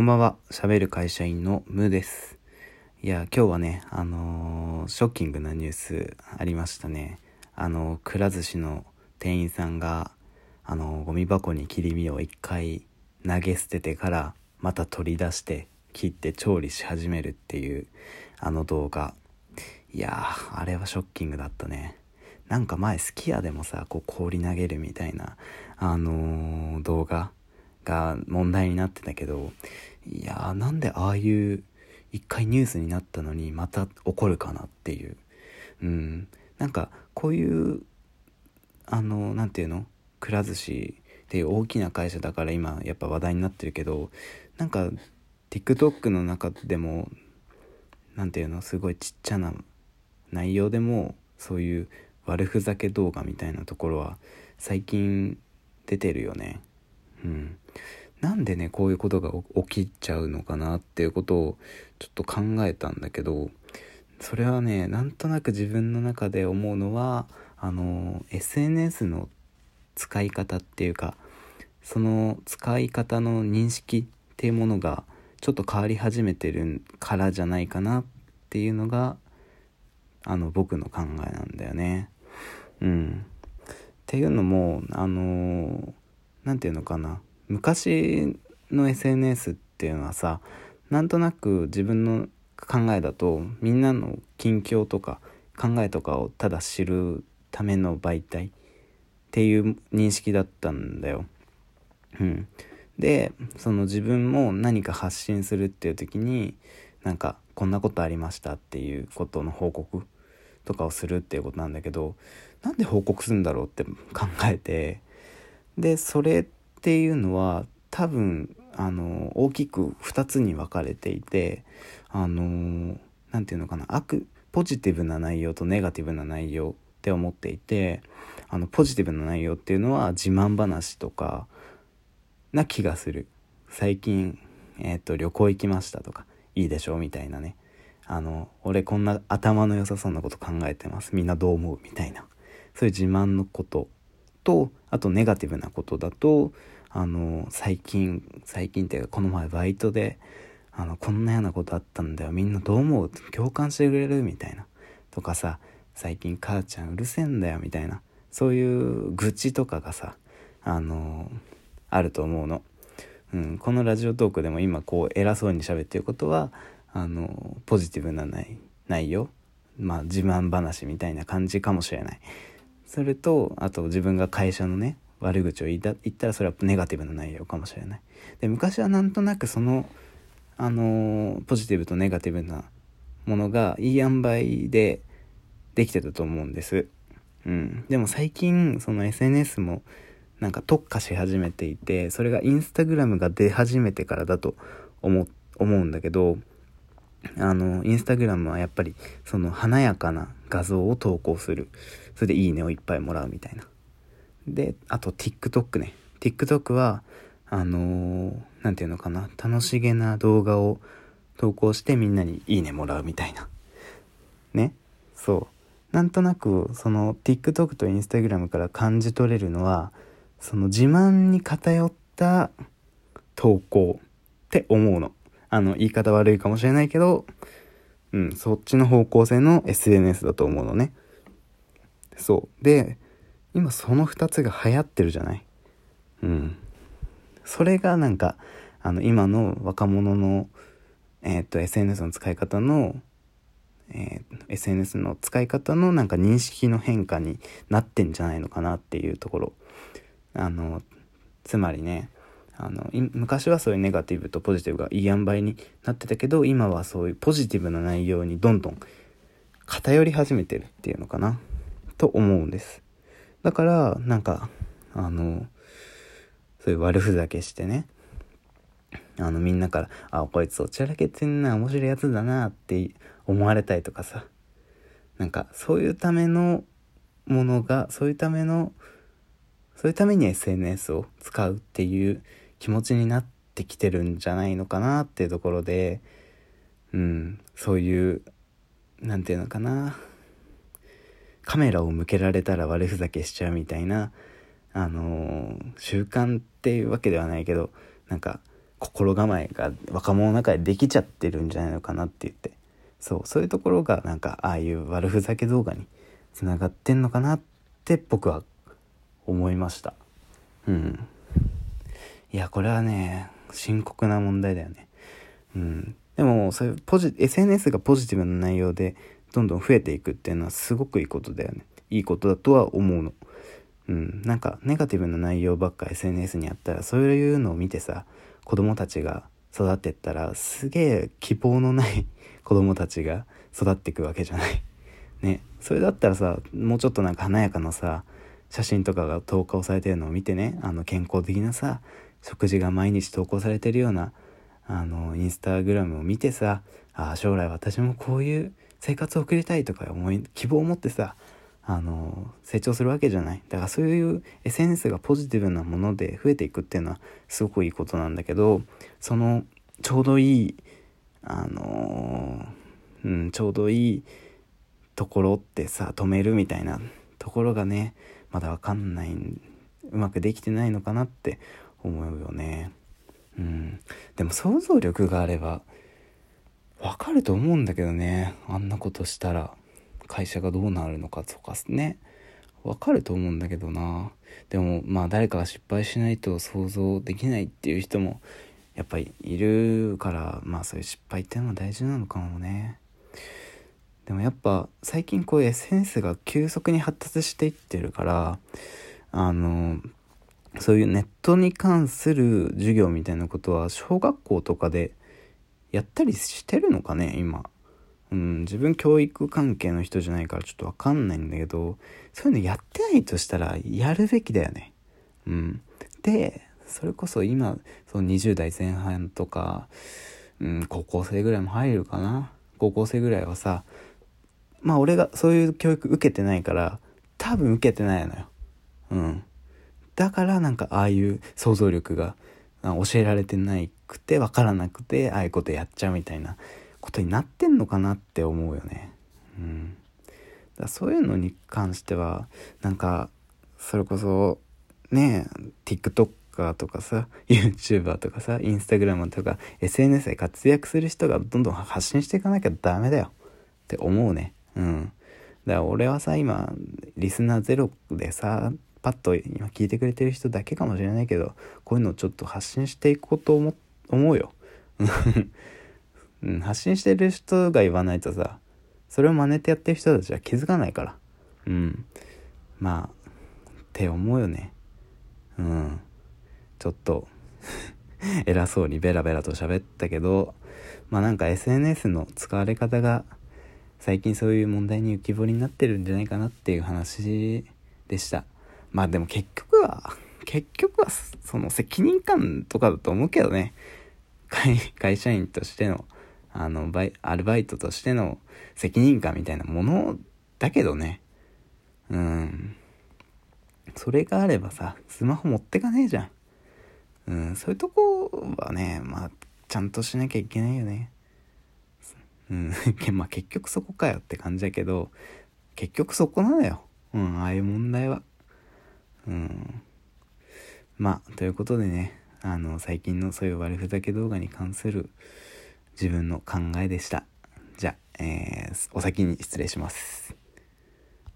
こんばんは、喋る会社員のムーです。いや、今日はね、あのーショッキングなニュースありましたね。あのーくら寿司の店員さんが、あのーゴミ箱に切り身を一回投げ捨ててから、また取り出して、切って調理し始めるっていう、あの動画。いや、あれはショッキングだったね。なんか前、すき家でもさ、こう氷投げるみたいな、あの動画が問題になってたけど、いやーなんでああいう一回ニュースになったのにまた起こるかなっていう。うん。なんかこういう、あの、なんていうの？くら寿司っていう大きな会社だから今やっぱ話題になってるけど、なんか TikTok の中でも、なんていうの？すごいちっちゃな内容でもそういう悪ふざけ動画みたいなところは最近出てるよね。うん。なんでね、こういうことが起きちゃうのかなっていうことをちょっと考えたんだけど、それはね、なんとなく自分の中で思うのは、あの、SNS の使い方っていうか、その使い方の認識っていうものがちょっと変わり始めてるからじゃないかなっていうのが、あの、僕の考えなんだよね。うん。っていうのも、あの、なんていうのかな？昔の SNS っていうのはさなんとなく自分の考えだとみんなの近況とか考えとかをただ知るための媒体っていう認識だったんだよ。うん、でその自分も何か発信するっていう時になんかこんなことありましたっていうことの報告とかをするっていうことなんだけどなんで報告するんだろうって考えてでそれっていうのは多分あの大きく2つに分かれていてあの何て言うのかな悪ポジティブな内容とネガティブな内容って思っていてあのポジティブな内容っていうのは自慢話とかな気がする。最近、えー、と旅行行きましたとかいいでしょみたいなね。あの俺こんな頭の良さそうなこと考えてます。みんなどう思う？みたいな。そういう自慢のこととあとネガティブなことだとあの最近最近っていうかこの前バイトであのこんなようなことあったんだよ。みんなどう思う？共感してくれるみたいな。とかさ最近母ちゃんうるせえんだよ。みたいな。そういう愚痴とかがさあのあると思うの、うん、このラジオトークでも今こう偉そうに喋ってることはあのポジティブな内内容？まあ自慢話みたいな感じかもしれない。それとあと自分が会社のね悪口を言った言ったらそれはネガティブな内容かもしれない。で昔はなんとなくそのあのーポジティブとネガティブなものがいい塩梅でできてたと思うんです。うん。でも最近その SNS もなんか特化し始めていてそれがインスタグラムが出始めてからだと思思うんだけどあのインスタグラムはやっぱりその華やかな画像を投稿する。それで「いいね」をいっぱいもらうみたいな。であと TikTok ね。TikTok はあのーなんていうのかな。楽しげな動画を投稿してみんなに「いいね」もらうみたいな。ね。そう。なんとなくその TikTok と Instagram から感じ取れるのはその自慢に偏った投稿って思うの。あの言い方悪いかもしれないけどうんそっちの方向性の SNS だと思うのね。そう。で今その2つが流行ってるじゃない？うん。それがなんかあの今の若者のえっ、と SNS の使い方のえー SNS の使い方のなんか認識の変化になってんじゃないのかなっていうところ。あのつまりねあの昔はそういうネガティブとポジティブがいい塩梅になってたけど今はそういうポジティブな内容にどんどん偏り始めてるっていうのかなと思うんです。だからなんかあのそういう悪ふざけしてねあのみんなから「あこいつおちゃらけてんな面白いやつだな」って思われたいとかさなんかそういうためのものがそういうためのそういうために SNS を使うっていう気持ちになってきてるんじゃないのかなっていうところでうんそういうなんていうのかな。カメラを向けられたら悪ふざけしちゃうみたいなあのー習慣っていうわけではないけどなんか心構えが若者の中でできちゃってるんじゃないのかなって言って。そうそういうところがなんかああいう悪ふざけ動画につながってんのかなって僕は思いました。うん。いやこれはね深刻な問題だよね。うん。でもそういうポジ SNS がポジティブな内容でどんどん増えていくっていうのはすごくいいことだよね。いいことだとは思うの。うん。なんかネガティブな内容ばっか SNS にあったらそういうのを見てさ子供たちが育ってったらすげえ希望のない 子供たちが育っていくわけじゃない。ね。それだったらさもうちょっとなんか華やかなさ写真とかが投稿されてるのを見てねあの健康的なさ食事が毎日投稿されてるようなあのインスタグラムを見てさあ将来私もこういう生活を送りたいとか思い希望を持ってさあの成長するわけじゃない。だからそういう SNS がポジティブなもので増えていくっていうのはすごくいいことなんだけどそのちょうどいいあのうんちょうどいいところってさ止めるみたいなところがねまだわかんないうまくできてないのかなって思うよね。うん。でも想像力があればわかると思うんだけどね。あんなことしたら会社がどうなるのかとかね。わかると思うんだけどな。でもまあ誰かが失敗しないと想像できないっていう人もやっぱりいるからまあそういう失敗っていうのは大事なのかもね。でもやっぱ最近こういう SNS が急速に発達していってるからあのそういうネットに関する授業みたいなことは小学校とかでやったりしてるのかね今うん、自分教育関係の人じゃないからちょっとわかんないんだけど、そういうのやってないとしたらやるべきだよね。うん。で、それこそ今、その20代前半とか、うん、高校生ぐらいも入るかな。高校生ぐらいはさ、まあ俺がそういう教育受けてないから、多分受けてないのよ。うん。だからなんかああいう想像力が教えられてなくて分からなくてああいうことやっちゃうみたいなことになってんのかなって思うよね。うん、だそういうのに関してはなんかそれこそね TikToker とかさ YouTuber とかさ Instagram とか SNS で活躍する人がどんどん発信していかなきゃダメだよって思うね。うん。だから俺はさ今リスナーゼロでさパッと今聞いてくれてる人だけかもしれないけどこういうのをちょっと発信していこうと思思うよ。うん、発信してる人が言わないとさそれを真似てやってる人たちは気づかないから。うんまあって思うよね。うんちょっと偉そうにベラベラと喋ったけどまあなんか SNS の使われ方が最近そういう問題に浮き彫りになってるんじゃないかなっていう話でした。まあでも結局は 結局はその責任感とかだと思うけどね会社員としてのあの、バイ、アルバイトとしての責任感みたいなものだけどね。うん。それがあればさ、スマホ持ってかねえじゃん。うん、そういうとこはね、まあ、ちゃんとしなきゃいけないよね。うん、まあ結局そこかよって感じだけど、結局そこなのよ。うん、ああいう問題は。うん。まあ、ということでね、あの、最近のそういう悪ふざけ動画に関する、自分の考えでした。じゃあ、えー、お先に失礼します。